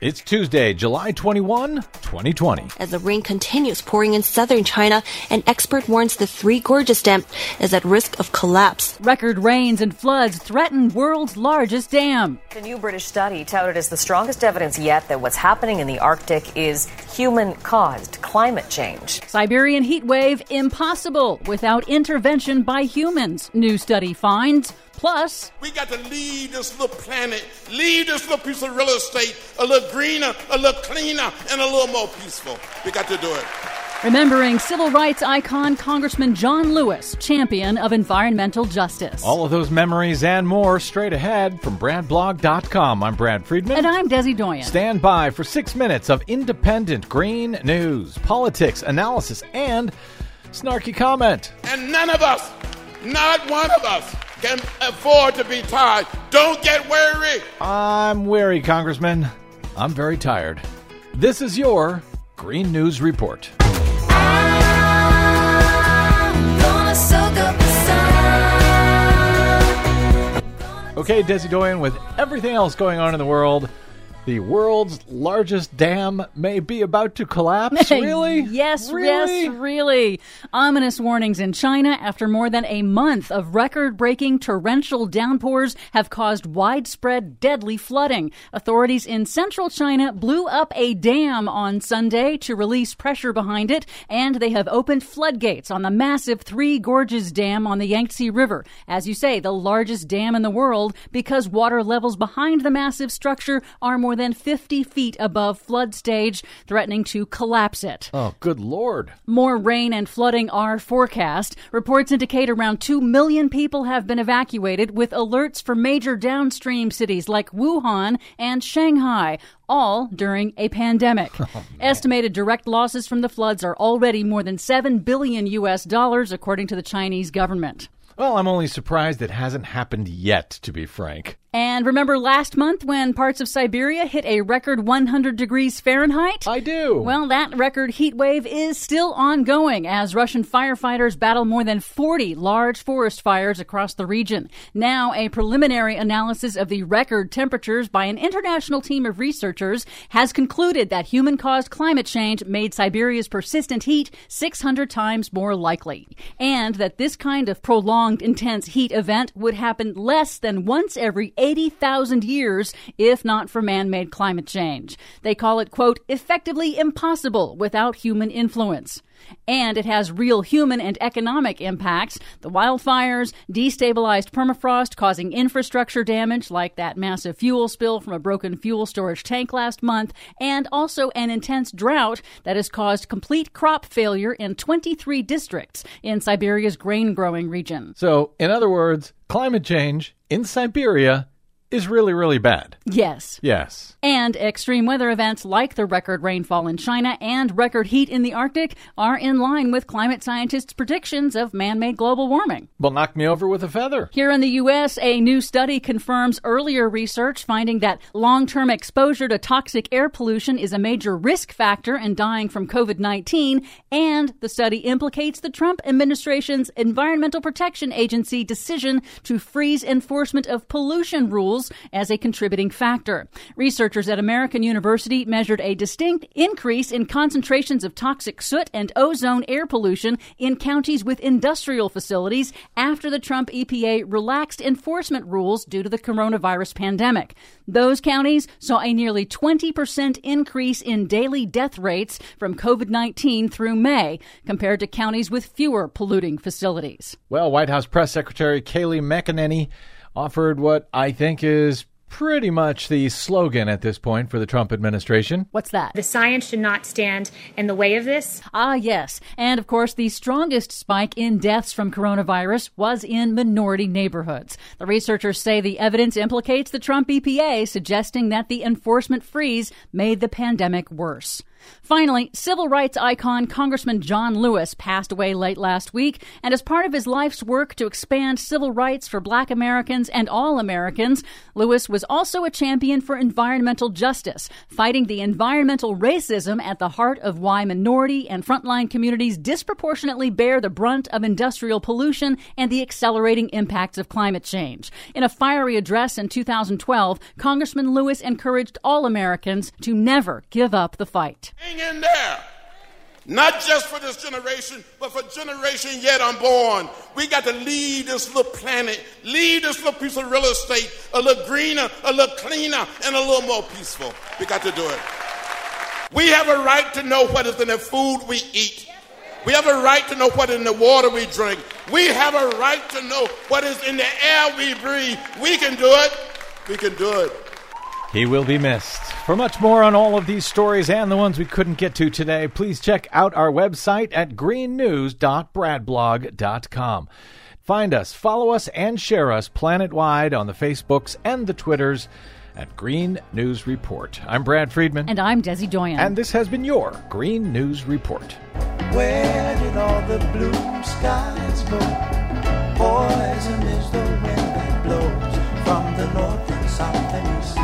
It's Tuesday, July 21, 2020. As the rain continues pouring in southern China, an expert warns the Three Gorges Dam is at risk of collapse. Record rains and floods threaten world's largest dam. The new British study touted as the strongest evidence yet that what's happening in the Arctic is human caused climate change. Siberian heat wave impossible without intervention by humans, new study finds. Plus, we got to leave this little planet, leave this little piece of real estate a little greener, a little cleaner, and a little more peaceful. We got to do it. Remembering civil rights icon Congressman John Lewis, champion of environmental justice. All of those memories and more straight ahead from BradBlog.com. I'm Brad Friedman. And I'm Desi Doyen. Stand by for six minutes of independent green news, politics, analysis, and snarky comment. And none of us, not one of us, can afford to be tired. Don't get weary. I'm weary, Congressman. I'm very tired. This is your Green News Report. Okay, Desi Doyen, with everything else going on in the world, the world's largest dam may be about to collapse. Really? yes, really? yes, really. Ominous warnings in China after more than a month of record breaking torrential downpours have caused widespread deadly flooding. Authorities in central China blew up a dam on Sunday to release pressure behind it, and they have opened floodgates on the massive Three Gorges Dam on the Yangtze River. As you say, the largest dam in the world because water levels behind the massive structure are more than 50 feet above flood stage, threatening to collapse it. Oh, good lord. More rain and flooding are forecast. Reports indicate around 2 million people have been evacuated, with alerts for major downstream cities like Wuhan and Shanghai all during a pandemic. Oh, Estimated direct losses from the floods are already more than 7 billion US dollars according to the Chinese government. Well, I'm only surprised it hasn't happened yet, to be frank. And remember last month when parts of Siberia hit a record 100 degrees Fahrenheit? I do. Well, that record heat wave is still ongoing as Russian firefighters battle more than 40 large forest fires across the region. Now, a preliminary analysis of the record temperatures by an international team of researchers has concluded that human caused climate change made Siberia's persistent heat 600 times more likely. And that this kind of prolonged intense heat event would happen less than once every 80,000 years if not for man made climate change. They call it, quote, effectively impossible without human influence. And it has real human and economic impacts. The wildfires, destabilized permafrost causing infrastructure damage, like that massive fuel spill from a broken fuel storage tank last month, and also an intense drought that has caused complete crop failure in 23 districts in Siberia's grain growing region. So, in other words, climate change in Siberia is really, really bad. Yes. Yes. And extreme weather events like the record rainfall in China and record heat in the Arctic are in line with climate scientists' predictions of man made global warming. Well, knock me over with a feather. Here in the U.S., a new study confirms earlier research finding that long term exposure to toxic air pollution is a major risk factor in dying from COVID 19. And the study implicates the Trump administration's Environmental Protection Agency decision to freeze enforcement of pollution rules as a contributing factor. Researchers at American University measured a distinct increase in concentrations of toxic soot and ozone air pollution in counties with industrial facilities after the Trump EPA relaxed enforcement rules due to the coronavirus pandemic. Those counties saw a nearly 20% increase in daily death rates from COVID 19 through May, compared to counties with fewer polluting facilities. Well, White House Press Secretary Kayleigh McEnany offered what I think is pretty much the slogan at this point for the Trump administration. What's that? The science should not stand in the way of this. Ah, yes. And of course, the strongest spike in deaths from coronavirus was in minority neighborhoods. The researchers say the evidence implicates the Trump EPA, suggesting that the enforcement freeze made the pandemic worse. Finally, civil rights icon Congressman John Lewis passed away late last week, and as part of his life's work to expand civil rights for black Americans and all Americans, Lewis was also a champion for environmental justice, fighting the environmental racism at the heart of why minority and frontline communities disproportionately bear the brunt of industrial pollution and the accelerating impacts of climate change. In a fiery address in 2012, Congressman Lewis encouraged all Americans to never give up the fight. Hang in there. Not just for this generation, but for generation yet unborn. We got to leave this little planet, leave this little piece of real estate a little greener, a little cleaner, and a little more peaceful. We got to do it. We have a right to know what is in the food we eat. We have a right to know what is in the water we drink. We have a right to know what is in the air we breathe. We can do it. We can do it. He will be missed. For much more on all of these stories and the ones we couldn't get to today, please check out our website at greennews.bradblog.com. Find us, follow us, and share us planet wide on the Facebooks and the Twitters at Green News Report. I'm Brad Friedman. And I'm Desi Doyen. And this has been your Green News Report. Where did all the blue skies go? Poison is the wind that blows from the north and south and east.